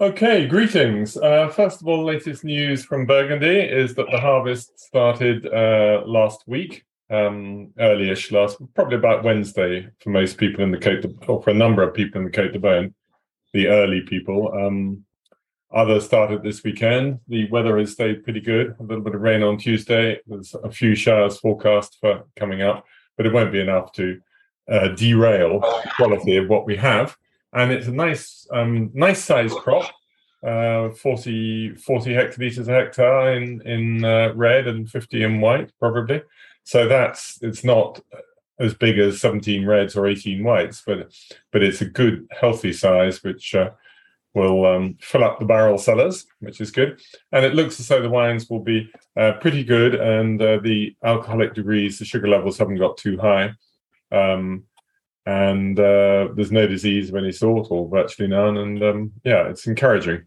Okay, greetings. Uh, first of all, latest news from Burgundy is that the harvest started uh, last week, um, early-ish last, probably about Wednesday for most people in the Côte, de, or for a number of people in the Côte de Beaune, the early people. Um, others started this weekend. The weather has stayed pretty good. A little bit of rain on Tuesday. There's a few showers forecast for coming up, but it won't be enough to uh, derail the quality of what we have and it's a nice, um, nice size crop. Uh, 40, 40 hectoliters a hectare in in uh, red and 50 in white, probably. So that's it's not as big as 17 reds or 18 whites, but but it's a good, healthy size, which uh, will um, fill up the barrel cellars, which is good. And it looks as though the wines will be uh, pretty good, and uh, the alcoholic degrees, the sugar levels haven't got too high. Um, and uh, there's no disease of any sort or virtually none. And um, yeah, it's encouraging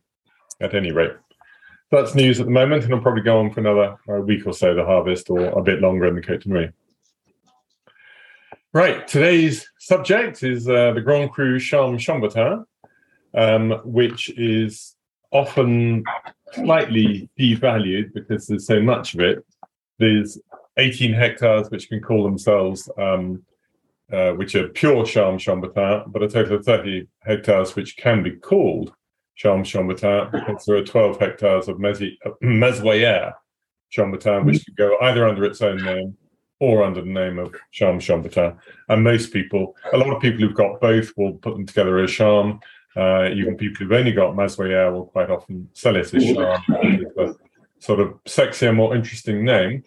at any rate. That's news at the moment, and I'll probably go on for another uh, week or so, the harvest, or a bit longer in the Côte de. Right, today's subject is uh, the Grand Cru Charme Chambertin, um, which is often slightly devalued because there's so much of it. There's 18 hectares which can call themselves um, uh, which are pure Charme Chambertin, but a total of 30 hectares which can be called Charme Chambertin because there are 12 hectares of Mazoyères Chambertin, which can go either under its own name or under the name of Charme Chambertin. And most people, a lot of people who've got both will put them together as Charme. Uh, even people who've only got Mazoyères will quite often sell it as Charme, a sort of sexier, more interesting name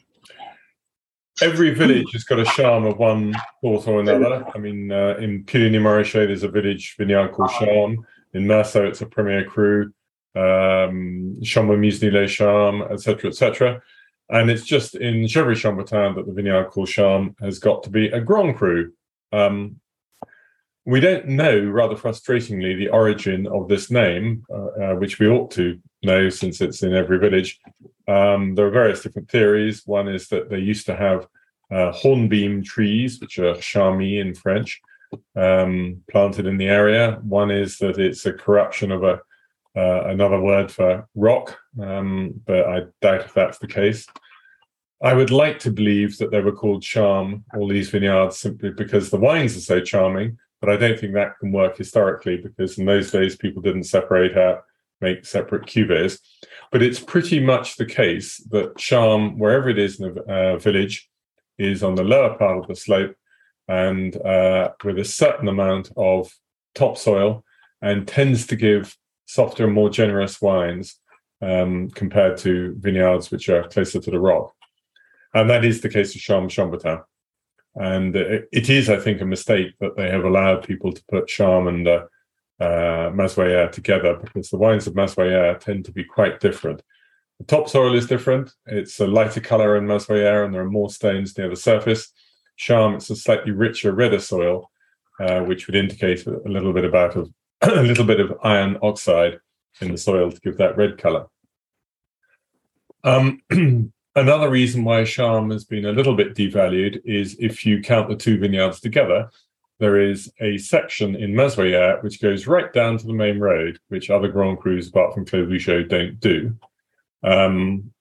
every village has got a charm of one sort or another. I mean, uh, in Puligny-Montrachet, there's a village vineyard called Charme. In Meursault, it's a Premier Cru. Um, Chambolle-Musigny-les Charmes, etc., etc. And it's just in Gevrey-Chambertin that the vineyard called Charme has got to be a Grand Cru. Um, we don't know, rather frustratingly, the origin of this name, uh, uh, which we ought to know since it's in every village. Um, there are various different theories. One is that they used to have uh, hornbeam trees, which are charmy in French, um, planted in the area. One is that it's a corruption of a uh, another word for rock, um, but I doubt if that's the case. I would like to believe that they were called charm, all these vineyards, simply because the wines are so charming. But I don't think that can work historically because in those days people didn't separate out make separate cuvées. But it's pretty much the case that charm, wherever it is in a uh, village, is on the lower part of the slope and uh, with a certain amount of topsoil and tends to give softer, and more generous wines um, compared to vineyards which are closer to the rock. And that is the case of Charme Chambertin. And it, is, I think, a mistake that they have allowed people to put Charme and uh, uh, together because the wines of Mazoyères tend to be quite different. The topsoil is different. It's a lighter color in Mazoyères and there are more stones near the surface. Charme, it's a slightly richer, redder soil, uh, which would indicate a little bit about of, a little bit of iron oxide in the soil to give that red color. Um, another reason why Charme has been a little bit devalued is if you count the two vineyards together, there is a section in Mazoyères which goes right down to the main road, which other Grand Crus, apart from Clos Vougeot, don't do. Um,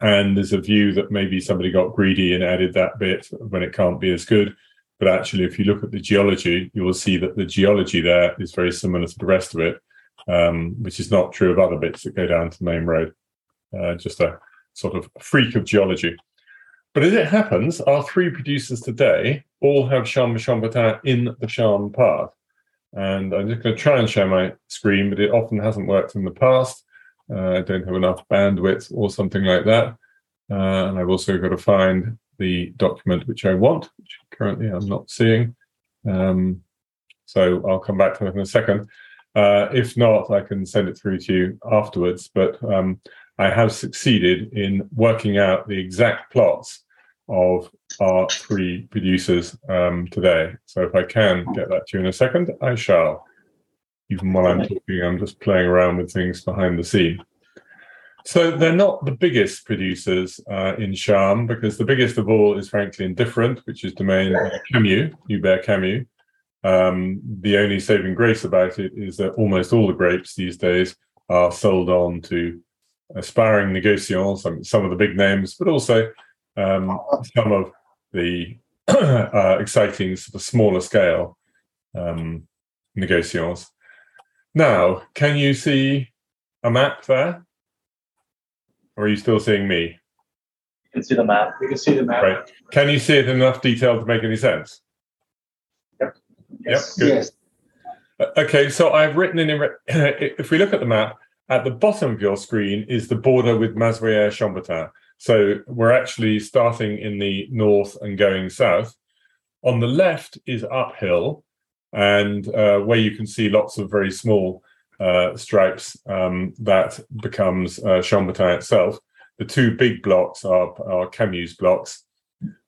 and there's a view that maybe somebody got greedy and added that bit when it can't be as good. But actually, if you look at the geology, you will see that the geology there is very similar to the rest of it, um, which is not true of other bits that go down to the main road. Uh, just a sort of freak of geology. But as it happens, our three producers today all have Charme Chambertin in the Charme path. And I'm just going to try and share my screen, but it often hasn't worked in the past. Uh, I don't have enough bandwidth or something like that. Uh, and I've also got to find the document which I want, which currently I'm not seeing. Um, so I'll come back to that in a second. Uh, if not, I can send it through to you afterwards. But um, I have succeeded in working out the exact plots of our three producers um, today. So if I can get that to you in a second, I shall. Even while I'm talking, I'm just playing around with things behind the scene. So they're not the biggest producers uh, in Charme because the biggest of all is frankly indifferent, which is domain Camus, Hubert Camus. Um, the only saving grace about it is that almost all the grapes these days are sold on to aspiring negociants, some, some of the big names, but also um, some of the uh, exciting, sort of smaller scale um, negociants. Now, can you see a map there? Or are you still seeing me? You can see the map. You can see the map. Right. Can you see it in enough detail to make any sense? Yep. Yes. Yep. Good. Yes. Uh, Okay, so I've written in, if we look at the map, at the bottom of your screen is the border with Mazoyères Chambertin. So we're actually starting in the north and going south. On the left is uphill, and uh, where you can see lots of very small uh, stripes, um, that becomes uh, Chambertin itself. The two big blocks are, are Camus blocks.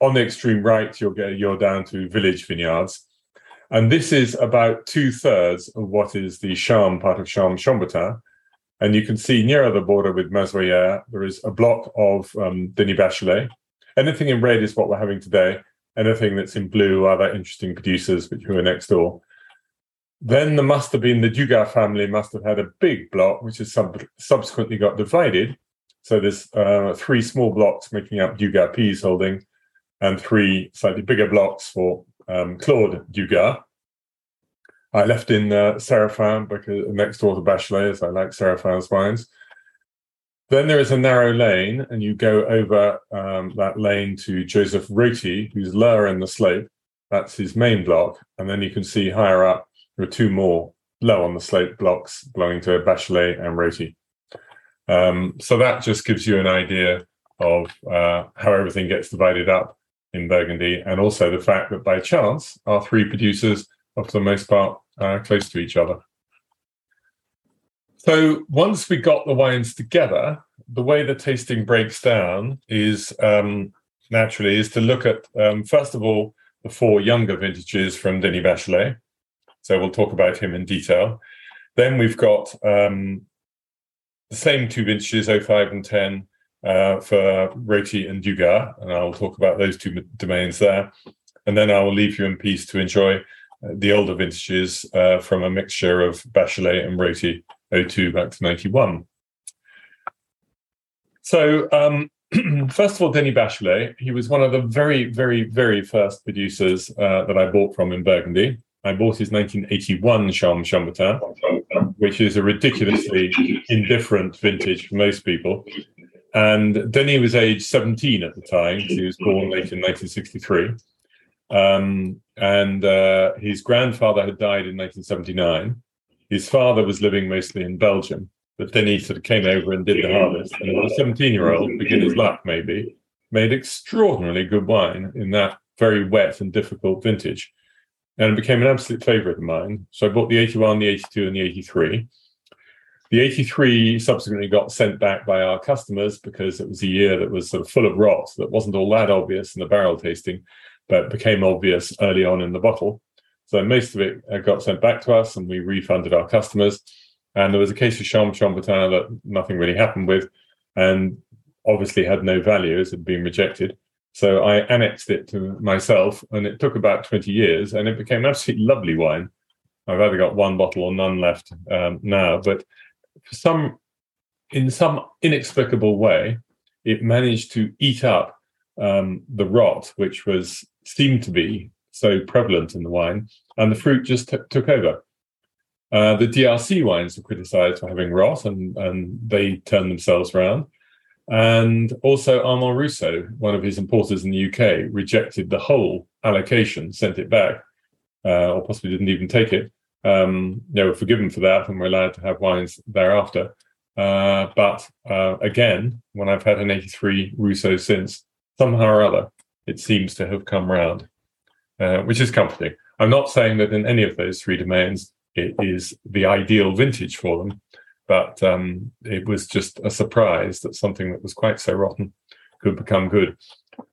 On the extreme right, you'll get you're down to village vineyards. And this is about two thirds of what is the Charme part of Charme Chambertin. And you can see nearer the border with Mazoyères, there is a block of um, Denis Bachelet. Anything in red is what we're having today. Anything that's in blue are the interesting producers which were next door. Then there must have been the Dugat family must have had a big block, which has sub- subsequently got divided. So there's uh, three small blocks making up Dugat-Py's holding, and three slightly bigger blocks for um, Claude Dugat. I left in uh, Serafin because next door to Bachelet, as I like Serafin's wines. Then there is a narrow lane, and you go over um, that lane to Joseph Roty, who's lower in the slope. That's his main block, and then you can see higher up there are two more low on the slope blocks belonging to Bachelet and Roty. Um, so that just gives you an idea of uh, how everything gets divided up in Burgundy, and also the fact that by chance our three producers for the most part uh, close to each other. So once we got the wines together, the way the tasting breaks down is um, naturally is to look at um, first of all the four younger vintages from Denis Bachelet. So we'll talk about him in detail. Then we've got um, the same two vintages, 05 and 10, uh, for Roty and Dugat, and I'll talk about those two domains there. And then I will leave you in peace to enjoy the older vintages uh, from a mixture of Bachelet and Roty 02 back to 91. So, um, first of all, Denis Bachelet, he was one of the very, very, very first producers uh, that I bought from in Burgundy. I bought his 1981 Charme Chambertin, which is a ridiculously indifferent vintage for most people. And Denis was age 17 at the time. He was born late in 1963. Um, and uh, his grandfather had died in 1979. His father was living mostly in Belgium, but then he sort of came over and did the harvest. And as a 17 year old, beginner's luck maybe, made extraordinarily good wine in that very wet and difficult vintage. And it became an absolute favorite of mine. So I bought the 81, the 82, and the 83. The 83 subsequently got sent back by our customers because it was a year that was sort of full of rot that wasn't all that obvious in the barrel tasting, but became obvious early on in the bottle. So most of it uh, got sent back to us and we refunded our customers. And there was a case of Charme Chambertin that nothing really happened with and obviously had no value as it had been rejected. So I annexed it to myself and it took about 20 years and it became absolutely lovely wine. I've either got one bottle or none left um, now, but for some, in some inexplicable way, it managed to eat up um, the rot, which was seemed to be so prevalent in the wine, and the fruit just t- took over. Uh, the DRC wines were criticized for having rot, and, and they turned themselves around. And also, Armand Rousseau, one of his importers in the UK, rejected the whole allocation, sent it back, uh, or possibly didn't even take it. Um, they were forgiven for that, and we're allowed to have wines thereafter. Uh, but uh, again, when I've had an 83 Rousseau since, somehow or other, it seems to have come round, uh, which is comforting. I'm not saying that in any of those three domains it is the ideal vintage for them, but um, it was just a surprise that something that was quite so rotten could become good.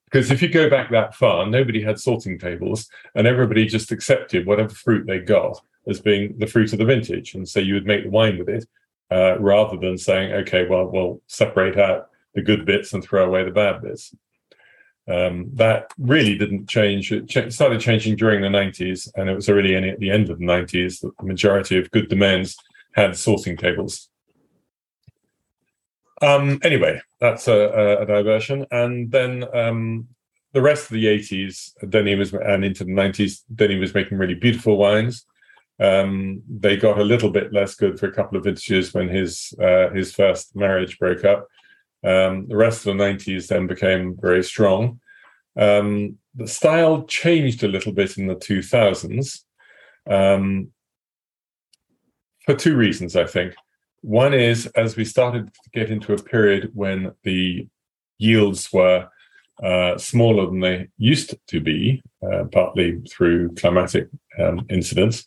Because if you go back that far, nobody had sorting tables, and everybody just accepted whatever fruit they got as being the fruit of the vintage, and so you would make the wine with it, uh, rather than saying, "Okay, well, we'll separate out the good bits and throw away the bad bits." Um, that really didn't change. It ch- started changing during the 90s, and it was really only at the end of the 90s that the majority of good domains had sorting tables. Um, anyway, that's a, a, a diversion. And then um, the rest of the 80s, Denny was, and into the 90s, Denny was making really beautiful wines. Um, they got a little bit less good for a couple of vintages when his uh, his first marriage broke up. Um, the rest of the 90s then became very strong. Um, the style changed a little bit in the 2000s um, for two reasons, I think. One is as we started to get into a period when the yields were uh, smaller than they used to be, uh, partly through climatic um, incidents.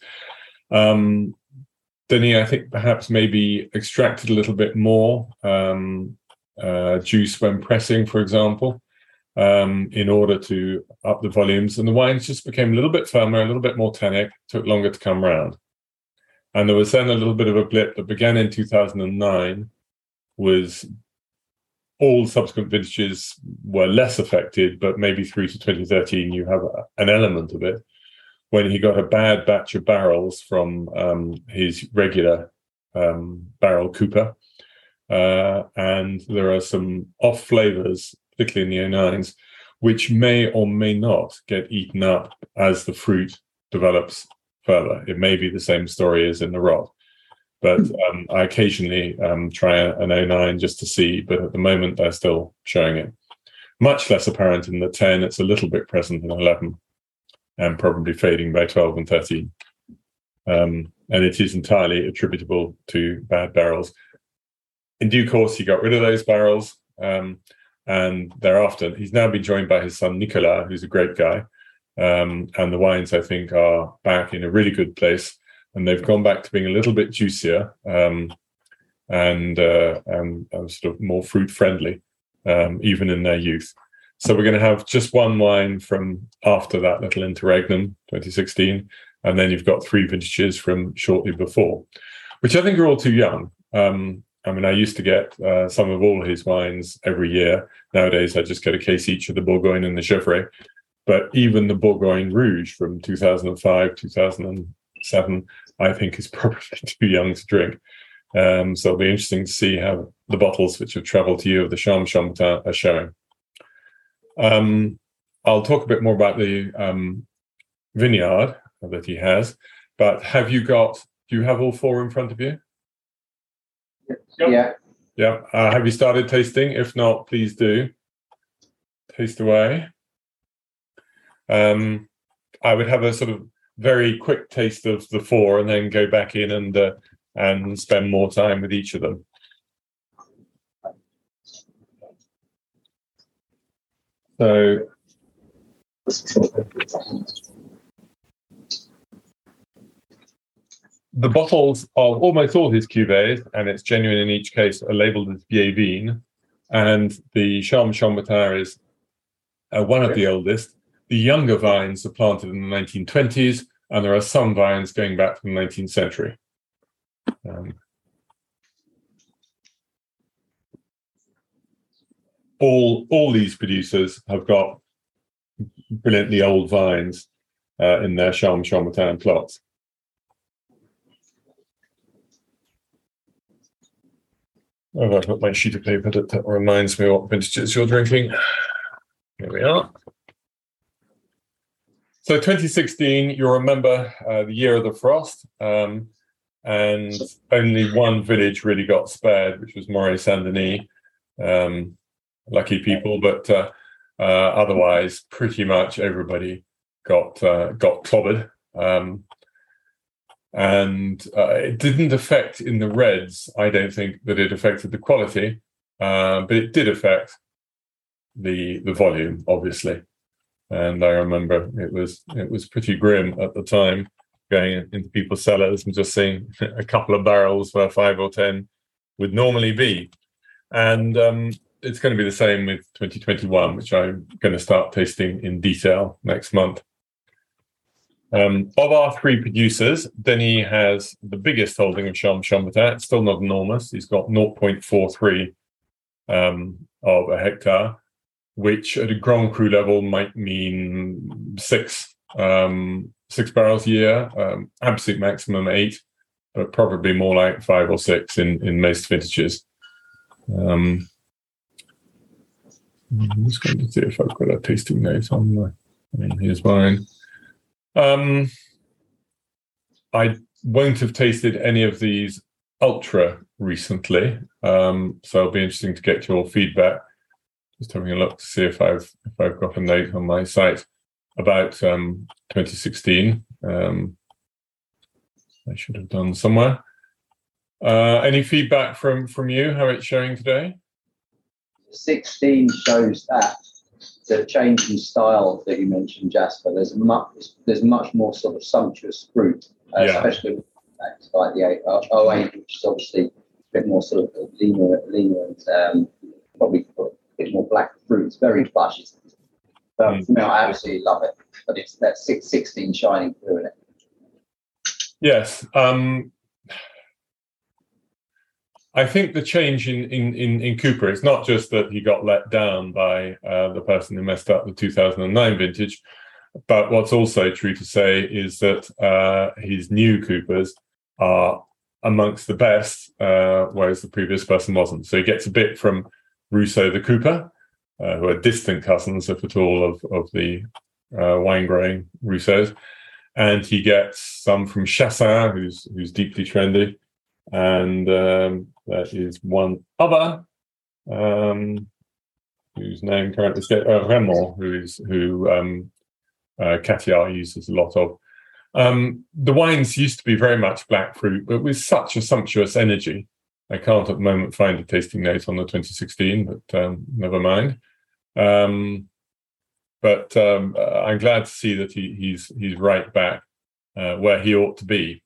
Um, Denis, I think perhaps maybe extracted a little bit more um, uh, juice when pressing, for example, um, in order to up the volumes. And the wines just became a little bit firmer, a little bit more tannic, took longer to come round. And there was then a little bit of a blip that began in 2009, was all subsequent vintages were less affected, but maybe through to 2013, you have an element of it. When he got a bad batch of barrels from um, his regular um, barrel cooper, uh, and there are some off flavors, particularly in the 09s, which may or may not get eaten up as the fruit develops further. It may be the same story as in the rot. But um, I occasionally um, try an 09 just to see, but at the moment they're still showing it. Much less apparent in the 10, it's a little bit present in 11 and probably fading by 12 and 13. Um, and it is entirely attributable to bad barrels in due course, he got rid of those barrels. Um, and thereafter, he's now been joined by his son, Nicolas, who's a great guy. Um, and the wines, I think, are back in a really good place. And they've gone back to being a little bit juicier um, and, uh, and, and, sort of more fruit friendly, um, even in their youth. So we're going to have just one wine from after that little interregnum, 2016. And then you've got three vintages from shortly before, which I think are all too young. Um, I mean, I used to get uh, some of all his wines every year. Nowadays, I just get a case each of the Bourgogne and the Gevrey. But even the Bourgogne Rouge from 2005, 2007, I think is probably too young to drink. Um, so it'll be interesting to see how the bottles which have traveled to you of the Charme Chambertin are showing. Um, I'll talk a bit more about the um, vineyard that he has, but have you got, do you have all four in front of you? Yep. Yeah. Yeah. Uh, have you started tasting? If not, please do. Taste away. Um, I would have a sort of very quick taste of the four, and then go back in and uh, and spend more time with each of them. So the bottles of almost all his cuvées, and it's genuine in each case, are labeled as Vieille. And the Charme Chambertin is uh, one of the oldest. The younger vines are planted in the 1920s, and there are some vines going back to the 19th century. Um, all all these producers have got brilliantly old vines uh, in their Charme Chambertin plots. Oh, I've got my sheet of paper that, that reminds me what vintages you're drinking. Here we are. So 2016, you'll remember uh, the year of the frost, um, and only one village really got spared, which was Morey Saint Denis. Um, lucky people, but uh, uh, otherwise, pretty much everybody got uh, got clobbered. Um, and uh, it didn't affect in the reds. I don't think that it affected the quality, uh, but it did affect the the volume, obviously. And I remember it was it was pretty grim at the time, going into people's cellars and just seeing a couple of barrels where five or ten would normally be, and um, it's going to be the same with 2021, which I'm going to start tasting in detail next month. Um, of our three producers, Denis has the biggest holding of Chambertin. It's still not enormous. He's got 0.43 um, of a hectare, which at a Grand Cru level might mean six um, six barrels a year, um, absolute maximum eight, but probably more like five or six in, in most vintages. Um, I'm just going to see if I've got a tasting note on my. Here's mine. Um, I won't have tasted any of these ultra recently, um, so it'll be interesting to get your feedback. Just having a look to see if I've if I've got a note on my site about um, 2016. Um, I should have done somewhere. Uh, any feedback from from you? How it's showing today? 16 shows that the change in style that you mentioned, Jasper. There's much there's much more sort of sumptuous fruit, uh, Yeah. especially like the 8, uh, 08, which is obviously a bit more sort of leaner, leaner and um, probably a bit more black fruit. It's very plush. It's, but Mm. me, I absolutely love it. But it's that six, 16 shining through in it. Yes. Um, I think the change in, in, in, in Cooper, it's not just that he got let down by uh, the person who messed up the 2009 vintage, but what's also true to say is that uh, his new Coopers are amongst the best, uh, whereas the previous person wasn't. So he gets a bit from Rousseau the Cooper, uh, who are distant cousins, if at all, of, of the uh, wine growing Rousseaus and he gets some from Chassin, who's who's deeply trendy, and um, there is one other um, whose name currently is uh, who is who um, uh, Caviar uses a lot of. Um, the wines used to be very much black fruit, but with such a sumptuous energy. I can't at the moment find a tasting note on the 2016, but um, never mind. Um, but um, uh, I'm glad to see that he, he's he's right back uh, where he ought to be.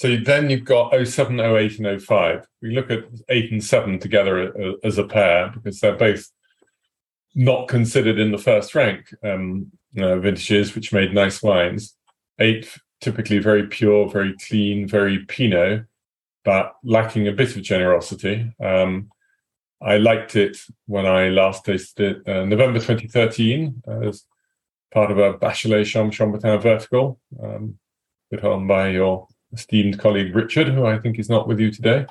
So then you've got 07, 08, and 05. We look at eight and seven together uh, as a pair because they're both not considered in the first rank um, uh, vintages, which made nice wines. Eight typically very pure, very clean, very Pinot, but lacking a bit of generosity. Um, I liked it when I last tasted it, uh, November 2013, as part of a Bachelet Charme Chambertin vertical, um, put on by your esteemed colleague Richard, who I think is not with you today.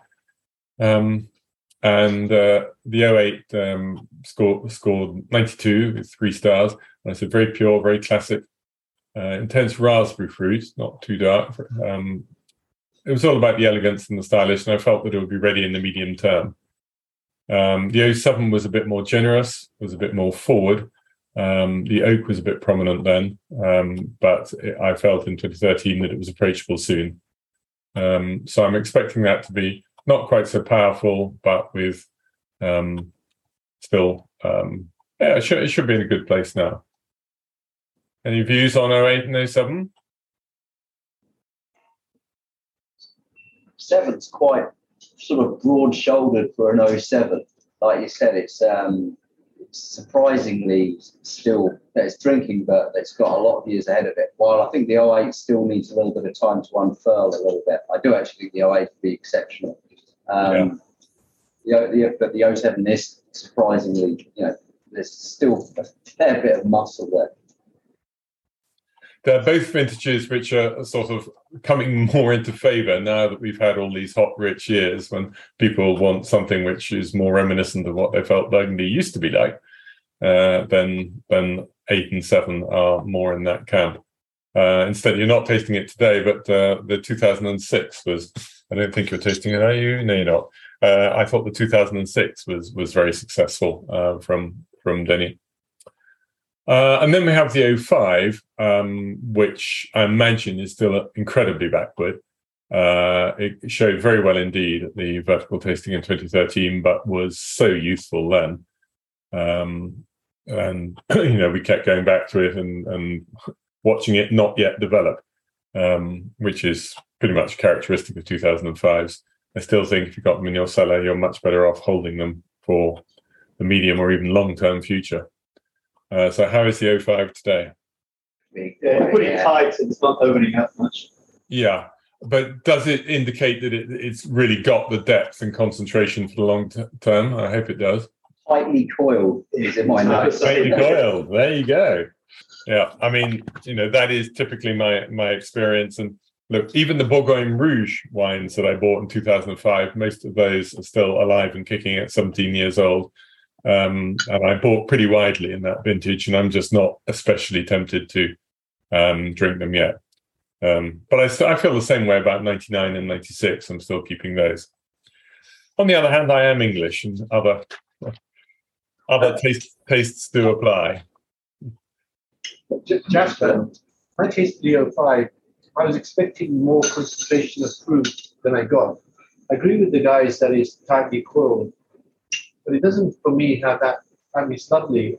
Um, and uh, the 08 um, scored, scored 92 with three stars. And it's a very pure, very classic, uh, intense raspberry fruit, not too dark. Um, it was all about the elegance and the stylish, and I felt that it would be ready in the medium term. Um, the 07 was a bit more generous, was a bit more forward. Um, the oak was a bit prominent then, um, but it, I felt in 2013 that it was approachable soon. Um, so I'm expecting that to be not quite so powerful, but with um, still, um, yeah, it should, it should be in a good place now. Any views on 08 and 07? Seven's quite sort of broad shouldered for an 07. Like you said, it's um, surprisingly still that it's drinking, but it's got a lot of years ahead of it. While I think the 08 still needs a little bit of time to unfurl a little bit. I do actually think the 08 would be exceptional. Um, yeah. the, the, but the 07 is surprisingly, you know, there's still a fair bit of muscle there. They're both vintages which are sort of coming more into favor now that we've had all these hot, rich years when people want something which is more reminiscent of what they felt Burgundy used to be like. Uh, then, then eight and seven are more in that camp. Uh, instead, you're not tasting it today, but uh, the 2006 was. I don't think you're tasting it, are you? No, you're not. Uh, I thought the 2006 was was very successful uh, from from Denny. Uh, and then we have the 05, um, which I imagine is still incredibly backward. Uh, it showed very well indeed at the vertical tasting in 2013, but was so useful then. Um, and, you know, we kept going back to it and, and watching it not yet develop, um, which is pretty much characteristic of 2005s. I still think if you've got them in your cellar, you're much better off holding them for the medium or even long term future. Uh, so how is the 05 today? Yeah, put tight and it's not opening up much. Yeah, but does it indicate that it, it's really got the depth and concentration for the long t- term? I hope it does. Tightly coiled is in my notes. Tightly coiled. There you go. Yeah, I mean, you know, that is typically my my experience, and look, even the Bourgogne Rouge wines that I bought in 2005, most of those are still alive and kicking at 17 years old. Um, and I bought pretty widely in that vintage, and I'm just not especially tempted to um, drink them yet. Um, but I, st- I feel the same way about 99 and 96. I'm still keeping those. On the other hand, I am English, and other other taste, tastes do apply. Jasper, I tasted the 05. I was expecting more concentration of fruit than I got. I agree with the guys that it's tightly coiled, but it doesn't, for me, have that. I mean, it's lovely.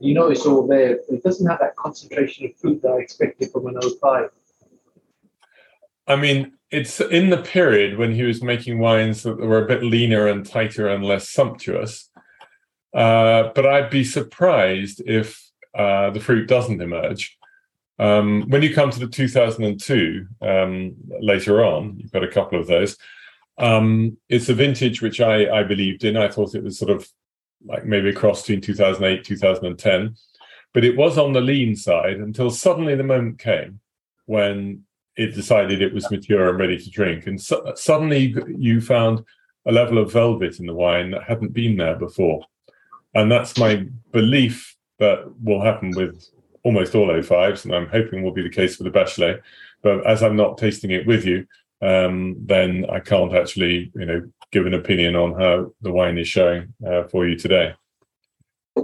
You know, it's all there. It doesn't have that concentration of fruit that I expected from an 05. I mean, it's in the period when he was making wines that were a bit leaner and tighter and less sumptuous. Uh, but I'd be surprised if uh, the fruit doesn't emerge. Um, when you come to the 2002 um, later on, you've got a couple of those. Um, it's a vintage which I, I believed in. I thought it was sort of like maybe a cross between 2008 2010, but it was on the lean side until suddenly the moment came when it decided it was mature and ready to drink, and so, suddenly you found a level of velvet in the wine that hadn't been there before, and that's my belief that will happen with almost all O5s, and I'm hoping will be the case for the Bachelet. But as I'm not tasting it with you, um, then I can't actually, you know, give an opinion on how the wine is showing uh, for you today.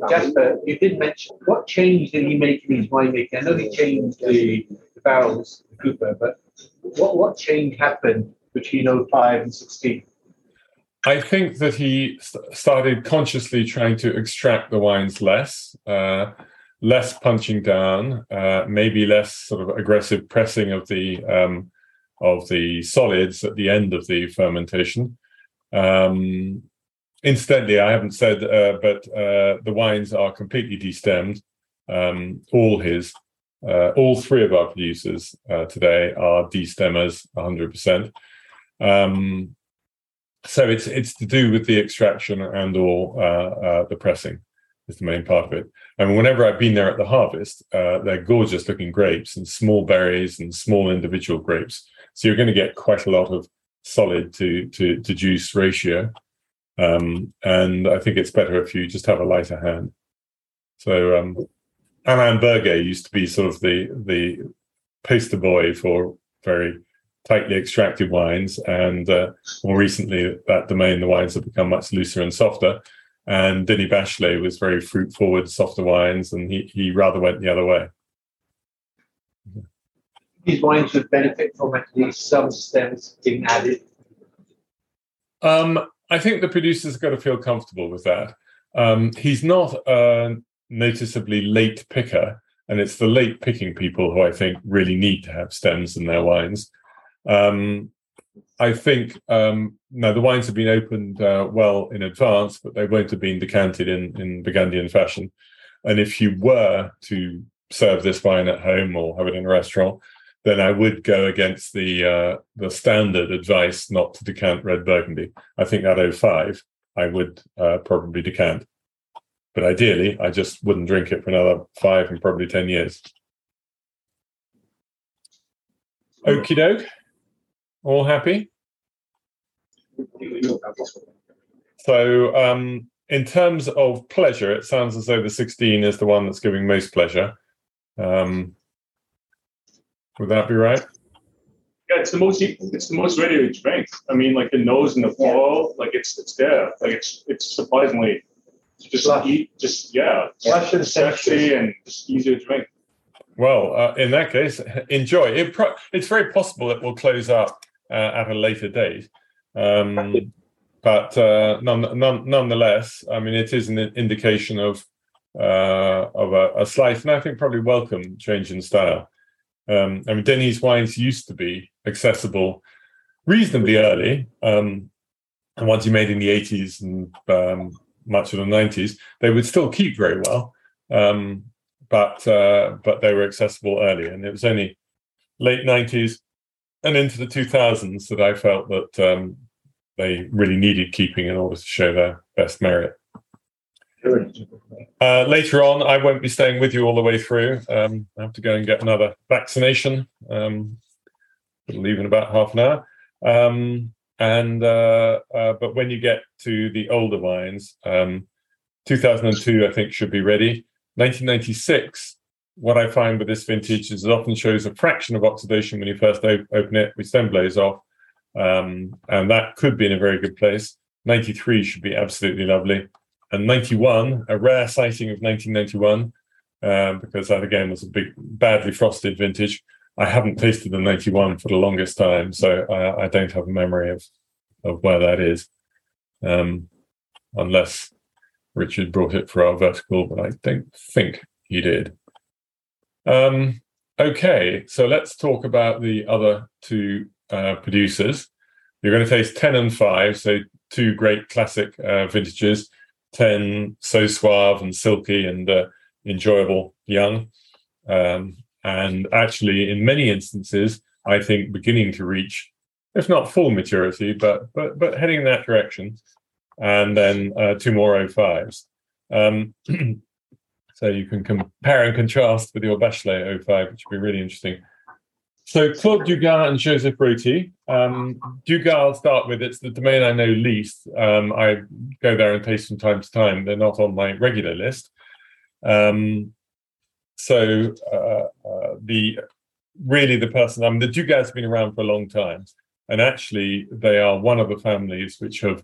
Jasper, you did mention what change did he make in his winemaking? I know he changed the, the barrels, the Cooper, but what what change happened between 05 and 16? I think that he st- started consciously trying to extract the wines less, uh, less punching down, uh, maybe less sort of aggressive pressing of the um, of the solids at the end of the fermentation. Um, incidentally, I haven't said, uh, but uh, the wines are completely destemmed. Um, all his, uh, all three of our producers uh, today are destemmers, 100%. Um, so it's it's to do with the extraction and or uh, uh, the pressing is the main part of it. And whenever I've been there at the harvest, they're gorgeous looking grapes and small berries and small individual grapes. So you're going to get quite a lot of solid to to, to juice ratio. Um, and I think it's better if you just have a lighter hand. So um, Alain Burguet used to be sort of the the poster boy for very tightly extracted wines, and uh, more recently, that domain, the wines have become much looser and softer. And Denis Bachelet was very fruit forward, softer wines, and he he rather went the other way. These wines would benefit from at least some stems being added. Um, I think the producer's got to feel comfortable with that. Um, he's not a noticeably late picker, and it's the late picking people who I think really need to have stems in their wines. Um, I think um, now the wines have been opened uh, well in advance, but they won't have been decanted in, in Burgundian fashion. And if you were to serve this wine at home or have it in a restaurant, then I would go against the uh, the standard advice not to decant red Burgundy. I think at 05, I would uh, probably decant. But ideally, I just wouldn't drink it for another five and probably 10 years. Okie doke. All happy? So, um, in terms of pleasure, it sounds as though the 16 is the one that's giving most pleasure. Um, would that be right? Yeah, it's the most it's the most ready to drink. I mean, like the nose and the flow, like it's it's there. Like it's it's surprisingly just Flush. eat, just yeah, Flush and sexy and just easy to drink. Well, uh, in that case, enjoy. It pro- it's very possible it will close up uh, at a later date. Um, but uh, none, none, nonetheless, I mean, it is an indication of uh, of a, a slight, and I think probably welcome change in style. Um, I mean, Denny's wines used to be accessible reasonably early, um, and once you made in the 80s and um, much of the 90s, they would still keep very well, um, but uh, but they were accessible early, and it was only late 90s and into the 2000s that I felt that um, they really needed keeping in order to show their best merit. Uh, later on, I won't be staying with you all the way through. Um, I have to go and get another vaccination. Um, leave in about half an hour. Um, and uh, uh, but when you get to the older wines, um, 2002 I think should be ready. 1996. What I find with this vintage is it often shows a fraction of oxidation when you first op- open it, which then blows off, um, and that could be in a very good place. 93 should be absolutely lovely, and 91, a rare sighting of 1991, um, because that again was a big, badly frosted vintage. I haven't tasted the 91 for the longest time, so I, I don't have a memory of of where that is, um, unless Richard brought it for our vertical, but I don't think he did. Um, okay, so let's talk about the other two uh, producers. You're going to taste 10 and 5, so two great classic uh, vintages 10 so suave and silky and uh, enjoyable young. Um, and actually, in many instances, I think beginning to reach, if not full maturity, but but but heading in that direction. And then uh, two more 05s. Um, so you can compare and contrast with your Bachelet 05, which would be really interesting. So Claude Dugat and Joseph Roty. Um, Dugat, I'll start with. It's the domain I know least. Um, I go there and taste from time to time. They're not on my regular list. Um, so uh, uh, the really the person. I mean, the Dugat have been around for a long time, and actually they are one of the families which have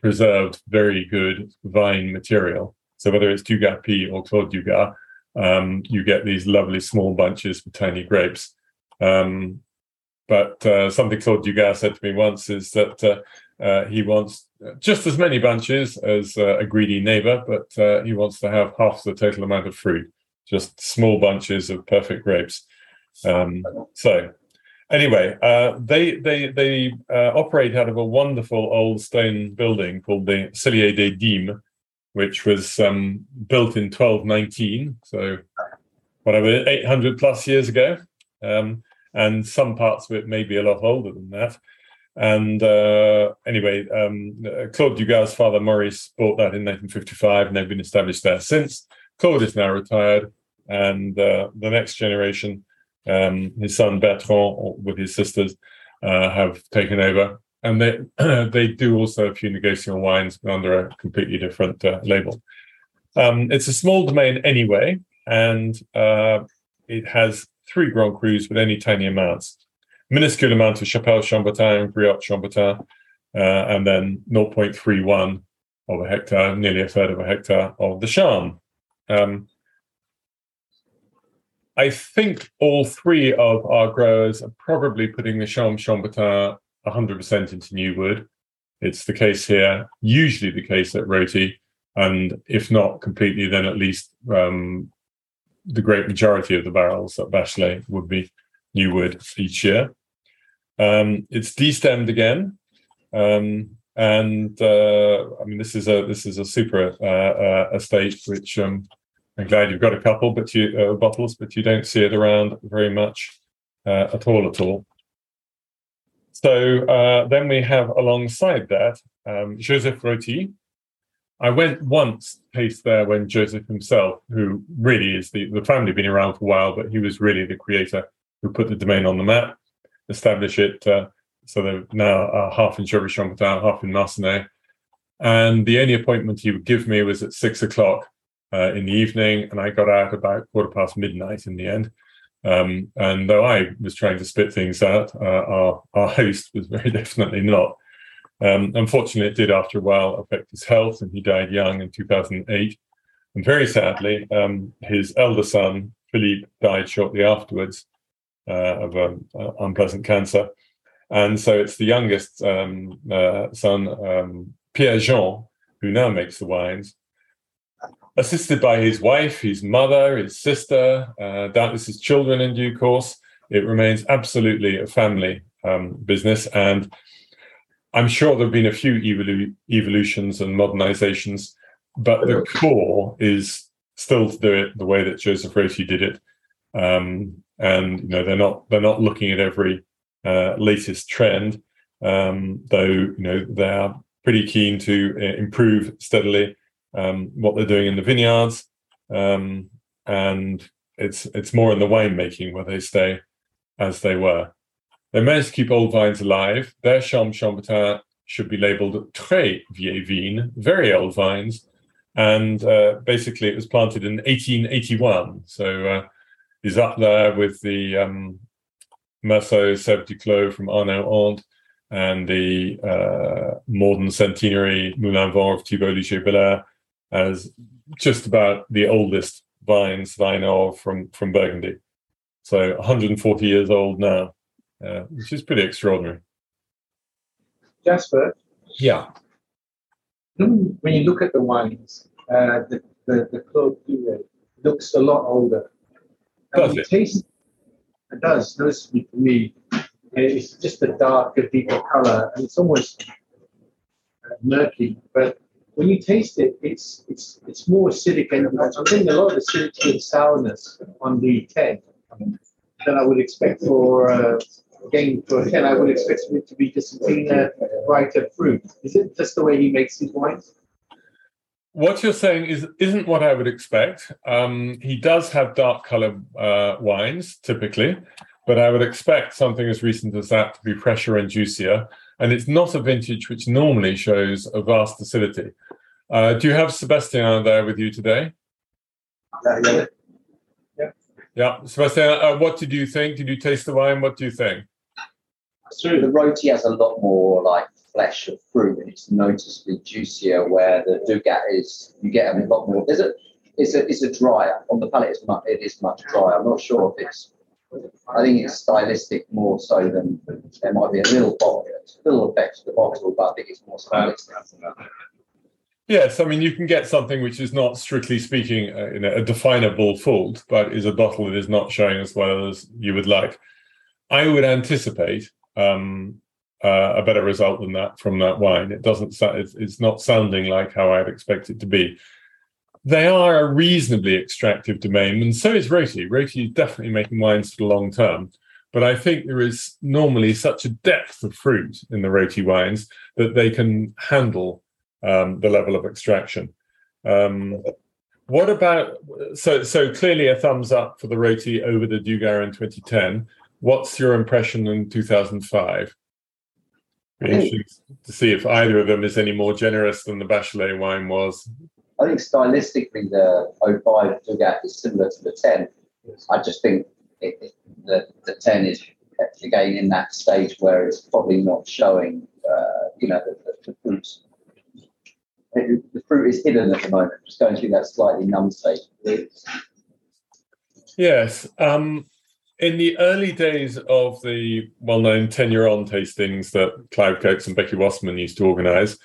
preserved very good vine material. So whether it's Dugat-Py or Claude Dugat, um, you get these lovely small bunches with tiny grapes. Um, but uh, something Claude Dugat said to me once is that uh, uh, he wants just as many bunches as uh, a greedy neighbor, but uh, he wants to have half the total amount of fruit, just small bunches of perfect grapes. Um, so anyway, uh, they they they operate out of a wonderful old stone building called the Cellier des Dîmes, which was um, built in 1219, so whatever, 800 plus years ago. Um, and some parts of it may be a lot older than that. And uh, anyway, um, Claude Dugat's father Maurice bought that in 1955, and they've been established there since. Claude is now retired, and uh, the next generation, um, his son Bertrand with his sisters, uh, have taken over, and they they do also a few Negociant wines under a completely different uh, label. Um, it's a small domain anyway, and uh, it has three Grand Crus with any tiny amounts. Minuscule amount of Chapelle Chambertin, Griotte Chambertin, uh, and then 0.31 of a hectare, nearly a third of a hectare of the Charme. Um, I think all three of our growers are probably putting the Charme Chambertin 100% into new wood. It's the case here, usually the case at Roty, and if not completely, then at least um, the great majority of the barrels at Bachelet would be new wood each year. Um, it's destemmed again, um, and uh, I mean this is a this is a super uh, uh, estate which um, I'm glad you've got a couple, but you uh, bottles, but you don't see it around very much uh, at all at all. So uh, then we have alongside that um, Joseph Roty, I went once taste there when Joseph himself, who really is the, the family been around for a while, but he was really the creator who put the domain on the map, establish it. Uh, so they're now uh, half in Chambertin, half in Marsannay. And the only appointment he would give me was at six o'clock uh, in the evening, and I got out about quarter past midnight in the end. Um, and though I was trying to spit things out, uh, our, our host was very definitely not. Um, unfortunately, it did after a while affect his health, and he died young in 2008. And very sadly, um, his elder son, Philippe, died shortly afterwards uh, of an uh, unpleasant cancer. And so it's the youngest um, uh, son, um, Pierre Jean, who now makes the wines, assisted by his wife, his mother, his sister, uh, doubtless his children in due course. It remains absolutely a family um, business. And I'm sure there have been a few evolu- evolutions and modernizations, but the core is still to do it the way that Joseph Roty did it. Um, and you know they're not they're not looking at every uh, latest trend, um, though you know they are pretty keen to uh, improve steadily um, what they're doing in the vineyards, um, and it's it's more in the winemaking where they stay as they were. They managed to keep old vines alive. Their Charme Chambertin should be labeled Très Vieille Vigne, very old vines. And uh, basically, it was planted in 1881. So uh, up there with the um, Meursault Sève du Clos from Arnaud and the uh, modern centenary Moulin Vent of Thibault Liger-Belair as just about the oldest vines that I know of from, from Burgundy. So 140 years old now, uh, which is pretty extraordinary. Jasper, Yeah. when you look at the wines, uh, the, the, the Claude Dugat looks a lot older. And Does it? Taste, it does, noticeably for me. It's just a darker, deeper color, and it's almost uh, murky. But when you taste it, it's it's it's more acidic, and I'm getting a lot of acidity and sourness on the 10 than I would expect for uh, again for a 10. I would expect it to be just a cleaner, brighter fruit. Is it just the way he makes his wines? What you're saying is isn't what I would expect. Um, he does have dark color uh, wines typically, but I would expect something as recent as that to be fresher and juicier. And it's not a vintage which normally shows a vast acidity. Uh, do you have Sebastian there with you today? Uh, Yeah, Sebastian, uh, what did you think? Did you taste the wine? What do you think? So the Roty has a lot more like flesh of fruit and it's noticeably juicier where the Dugat is you get a lot more there's a it's a it's a drier on the palate it's much it is much drier. I'm not sure if it's I think it's stylistic more so than there might be a little bottle a little effect to the bottle, but I think it's more stylistic. Yes, I mean you can get something which is not strictly speaking uh, you know, a definable fault, but is a bottle that is not showing as well as you would like. I would anticipate um, uh, a better result than that from that wine. It doesn't. It's, it's not sounding like how I'd expect it to be. They are a reasonably extractive domain, and so is Roty. Roty is definitely making wines for the long term. But I think there is normally such a depth of fruit in the Roty wines that they can handle um, the level of extraction. Um, what about so so clearly a thumbs up for the Roty over the Dugat in 2010. What's your impression in 2005? Be interesting to see if either of them is any more generous than the Bachelet wine was. I think stylistically the 05 Dugat is similar to the 10. I just think it, it, the, the 10 is again in that stage where it's probably not showing, uh, you know, the, the, the fruit. The, the fruit is hidden at the moment, just going through that slightly numb stage. Yes. Um, in the early days of the well-known 10-year-on tastings that Clive Coates and Becky Wasserman used to organize,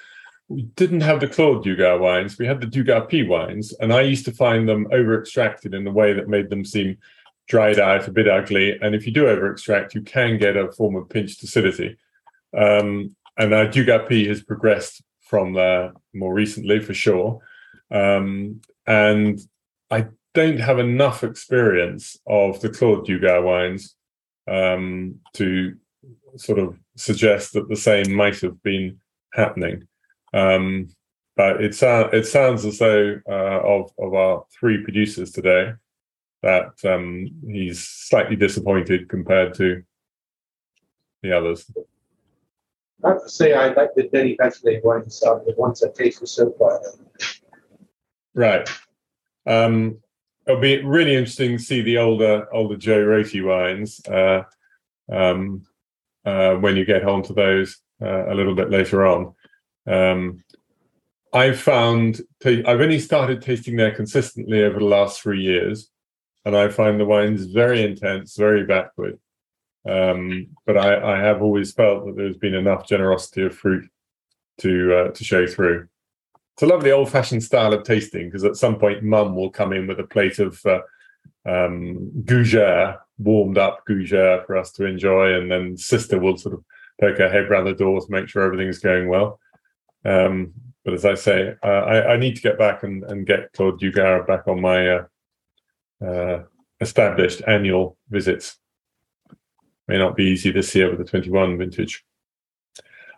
we didn't have the Claude Dugat wines. We had the Dugat-Py wines, and I used to find them over-extracted in a way that made them seem dried out, a bit ugly. And if you do over-extract, you can get a form of pinched acidity. Um, and our Dugat-Py has progressed from there more recently, for sure. Um, and I don't have enough experience of the Claude Dugat wines um, to sort of suggest that the same might have been happening. Um, but it, it sounds as though uh, of, of our three producers today that um, he's slightly disappointed compared to the others. I have to say, I like the Denis Bachelet wine style, the ones that taste so far. Right. Um, it'll be really interesting to see the older older Joe Roty wines uh, um, uh, when you get onto those uh, a little bit later on. Um, I've found ta- I've only started tasting there consistently over the last three years, and I find the wines very intense, very backward. Um, but I, I have always felt that there's been enough generosity of fruit to uh, to show through it's a lovely old fashioned style of tasting because at some point mum will come in with a plate of uh, um, gougere, warmed up gougere for us to enjoy. And then sister will sort of poke her head round the door to make sure everything's going well. Um, but as I say, uh, I, I need to get back and, and get Claude Dugat back on my uh, uh, established annual visits. May not be easy this year with the 21 vintage.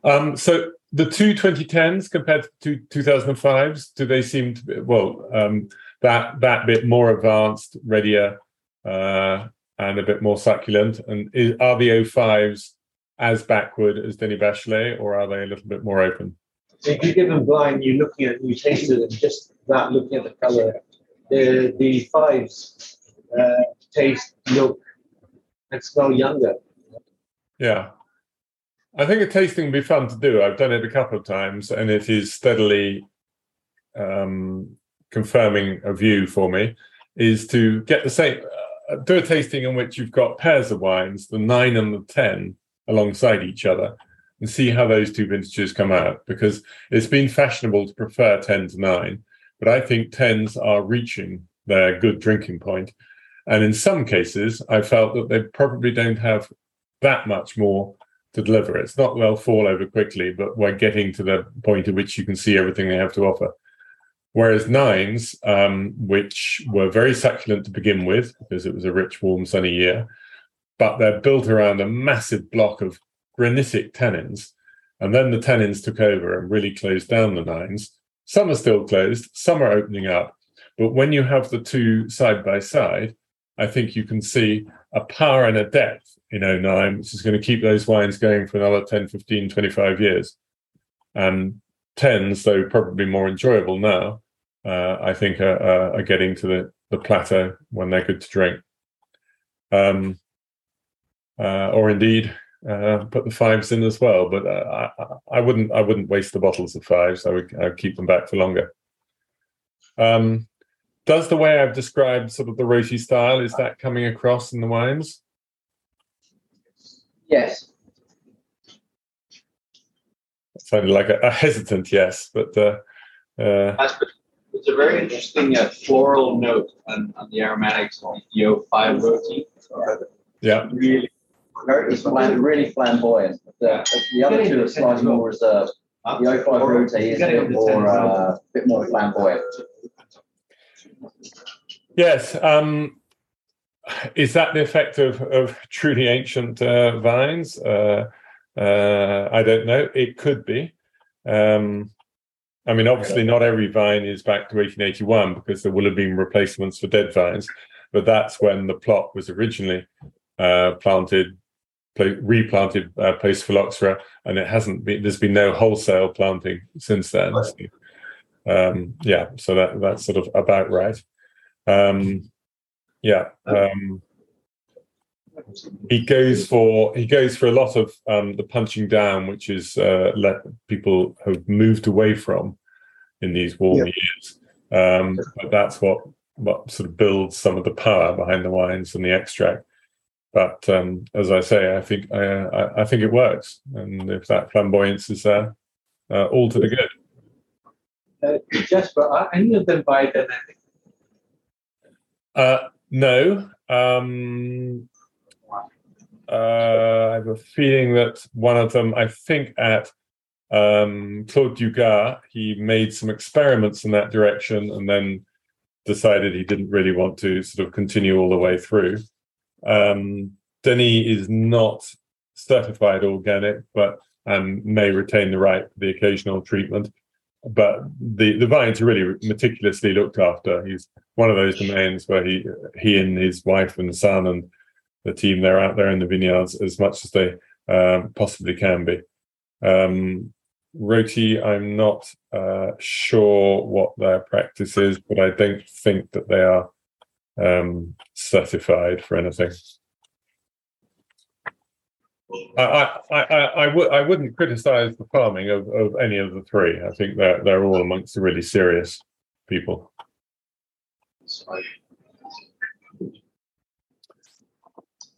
Um, so the two 2010s compared to two 2005s, do they seem to be, well, um, that, that bit more advanced, readier, uh, and a bit more succulent? And is, are the 05s as backward as Denis Bachelet, or are they a little bit more open? So if you give them blind, you're looking at, you tasted them just that, looking at the color. The, the fives uh, taste, look, and smell younger. Yeah. I think a tasting would be fun to do. I've done it a couple of times and it is steadily um, confirming a view for me is to get the same, uh, do a tasting in which you've got pairs of wines, the nine and the 10 alongside each other and see how those two vintages come out because it's been fashionable to prefer 10 to 9 but i think 10s are reaching their good drinking point and in some cases i felt that they probably don't have that much more to deliver it's not they'll fall over quickly but we're getting to the point at which you can see everything they have to offer whereas nines um, which were very succulent to begin with because it was a rich warm sunny year but they're built around a massive block of granitic tannins. And then the tannins took over and really closed down the nines. Some are still closed, some are opening up. But when you have the two side by side, I think you can see a power and a depth in 09, which is going to keep those wines going for another 10, 15, 25 years. And 10s, though probably more enjoyable now, uh, I think are, are, getting to the, the plateau when they're good to drink. Um, uh, or indeed uh, put the fives in as well. But uh, I, I, wouldn't I wouldn't waste the bottles of fives. I would I would keep them back for longer. Um, does the way I've described sort of the Roty style is that coming across in the wines? Yes. It sounded like a, a hesitant yes, but uh, uh, it's a very interesting uh, floral note on, on the aromatics on the O5 Roty. Yeah. Really very, it's flam- really flamboyant. The, the other two are slightly more reserved. The 05 Roty is a bit more, uh, bit more flamboyant. Yes. Um, is that the effect of, of truly ancient uh, vines? Uh, uh, I don't know. It could be. Um, I mean, obviously, not every vine is back to 1881 because there will have been replacements for dead vines, but that's when the plot was originally uh, planted replanted uh, post phylloxera, and it hasn't been. There's been no wholesale planting since then. So, um, yeah, so that that's sort of about right. Um, yeah, um, he goes for he goes for a lot of um, the punching down, which is uh, let people have moved away from in these warm years. Um, but that's what what sort of builds some of the power behind the wines and the extract. But um, as I say, I think I, I, think it works, and if that flamboyance is there, uh, all to the good. Uh, Jasper, are any of them biodynamic? Uh, no. Um, uh, I have a feeling that one of them, I think at um, Claude Dugat, he made some experiments in that direction and then decided he didn't really want to sort of continue all the way through. Um, Denis is not certified organic, but um, may retain the right for the occasional treatment. But the, the vines are really meticulously looked after. He's one of those domains where he he and his wife and son and the team they're out there in the vineyards as much as they um, possibly can be. Um, Roty, I'm not uh, sure what their practice is, but I don't think that they are um, certified for anything. I, I, I, I, w- I wouldn't criticize the farming of, of any of the three. I think they're, they're all amongst the really serious people.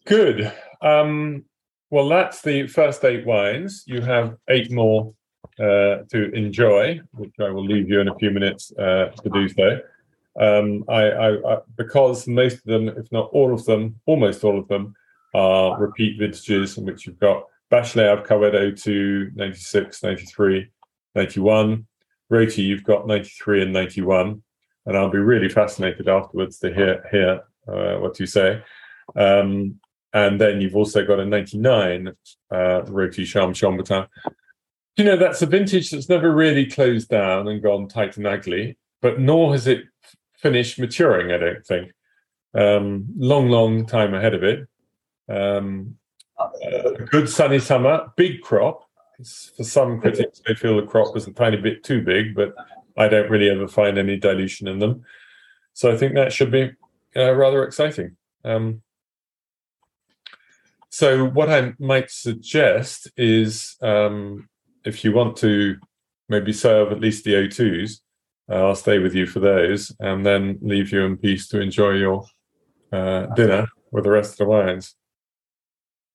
Good. Um, well, that's the first eight wines. You have eight more uh, to enjoy, which I will leave you in a few minutes uh, to do so. Um, I, I, I, because most of them, if not all of them, almost all of them, are repeat vintages in which you've got I've covered 02, 96, 93, 91. Roty, you've got 93 and 91. And I'll be really fascinated afterwards to hear, hear uh, what you say. Um, and then you've also got a 99 uh, Roty Chambertin. You know, that's a vintage that's never really closed down and gone tight and ugly, but nor has it finished maturing, I don't think. Um, long, long time ahead of it. Um, a good sunny summer, big crop. For some critics, they feel the crop was a tiny bit too big, but I don't really ever find any dilution in them. So I think that should be uh, rather exciting. Um, so what I might suggest is um, if you want to maybe serve at least the O2s, uh, I'll stay with you for those and then leave you in peace to enjoy your uh, dinner with the rest of the wines.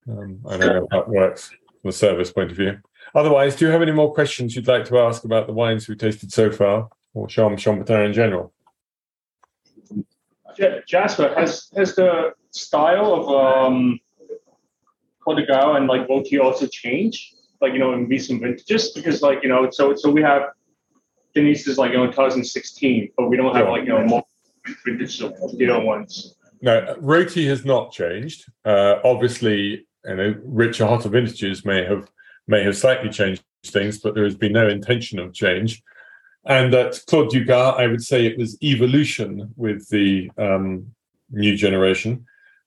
Um, I don't know how that works from a service point of view. Otherwise, do you have any more questions you'd like to ask about the wines we've tasted so far or Charme Chambertin in general? Ja- Jasper, has has the style of um Claude Dugat and like Roty also changed? Like you know, in recent vintages, because like you know, so so we have Denise's like you know 2016, but we don't have like you know more vintages of the ones. No, Roty has not changed. Uh, obviously, you know, richer, hotter vintages may have may have slightly changed things, but there has been no intention of change. And at Claude Dugat, I would say it was evolution with the um, new generation,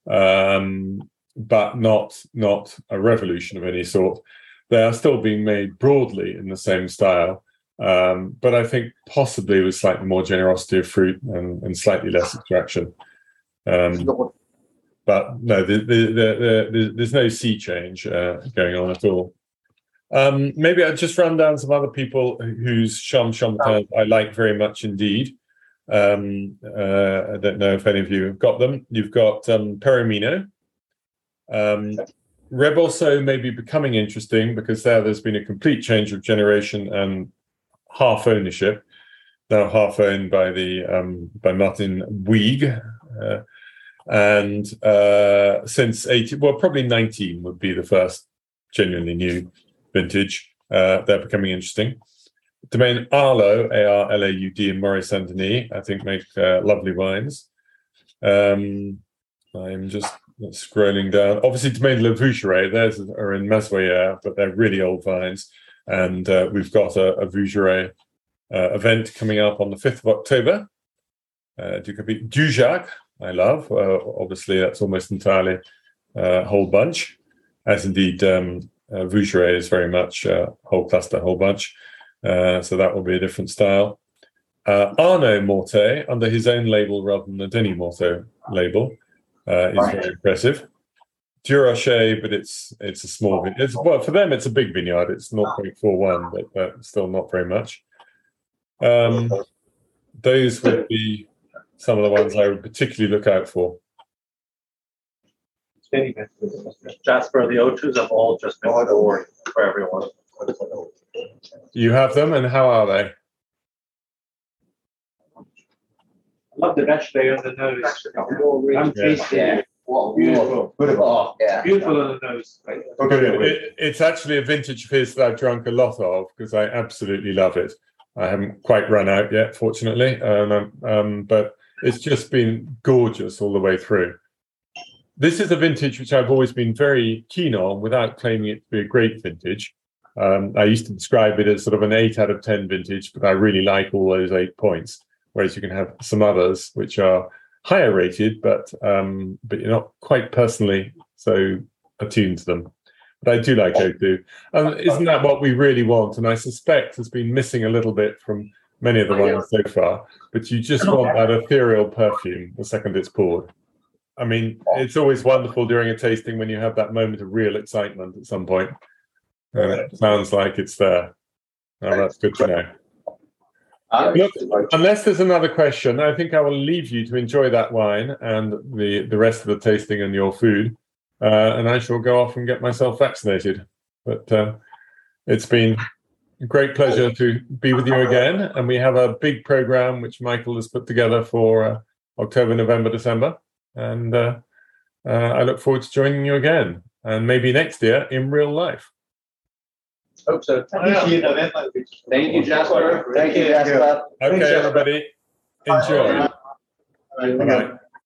um, but not not a revolution of any sort. They are still being made broadly in the same style, um, but I think possibly with slightly more generosity of fruit and, and slightly less extraction. Um, but no, the, the, the, the, there's no sea change uh, going on at all. Um, maybe I'll just run down some other people whose Cham Chambertin I like very much indeed. Um, uh, I don't know if any of you have got them. You've got um, Perrot-Minot. Um, Rebourseau may be becoming interesting because there there's been a complete change of generation and half ownership, now half owned by the um, by Martin Bouygues. Uh, and uh, since 18, well, probably 19 would be the first genuinely new vintage. Uh, they're becoming interesting. Domaine Arlaud A R L A U D, and Morey Saint Denis, I think, make uh, lovely wines. Um, I'm just scrolling down. Obviously, Domaine Le Vougeraie, theirs are in Mazoyères, but they're really old vines. And uh, we've got a, a uh, event coming up on the 5th of October. Uh, Dujac, I love. Uh, obviously, that's almost entirely uh, whole bunch, as indeed um, uh, Vougeraie is very much uh, whole cluster, whole bunch. Uh, so that will be a different style. Uh, Arnaud Mortet, under his own label rather than the Denis Mortet label, uh, is very impressive. Duroché, but it's it's a small vineyard. It's, well, for them, it's a big vineyard. It's 0.41, but, but still not very much. Um, those would be some of the ones I would particularly look out for. Jasper, the O2s have all just been boring for everyone. You have them, and how are they? I love the vegetables on the nose. I'm tasting Yeah. it. Beautiful. Oh, yeah. Beautiful on the nose. It, it's actually a vintage of his that I've drunk a lot of because I absolutely love it. I haven't quite run out yet, fortunately, um, um, but it's just been gorgeous all the way through. This is a vintage which I've always been very keen on without claiming it to be a great vintage. Um, I used to describe it as sort of an eight out of 10 vintage, but I really like all those eight points. Whereas you can have some others which are higher rated, but um, but you're not quite personally so attuned to them. But I do like O2. And isn't that what we really want? And I suspect has been missing a little bit from many of the ones so far. But you just want that ethereal perfume the second it's poured. I mean, it's always wonderful during a tasting when you have that moment of real excitement at some point. And it sounds like it's there. Oh, that's good to know. Look, unless there's another question, I think I will leave you to enjoy that wine and the, the rest of the tasting and your food. Uh, and I shall go off and get myself vaccinated. But uh, it's been great pleasure to be with you again. And we have a big program which Michael has put together for uh, October, November, December. And uh, uh, I look forward to joining you again and maybe next year in real life. Hope so. Thank you, Jasper. Thank you, Jasper. Okay, everybody, enjoy. Bye. Bye-bye.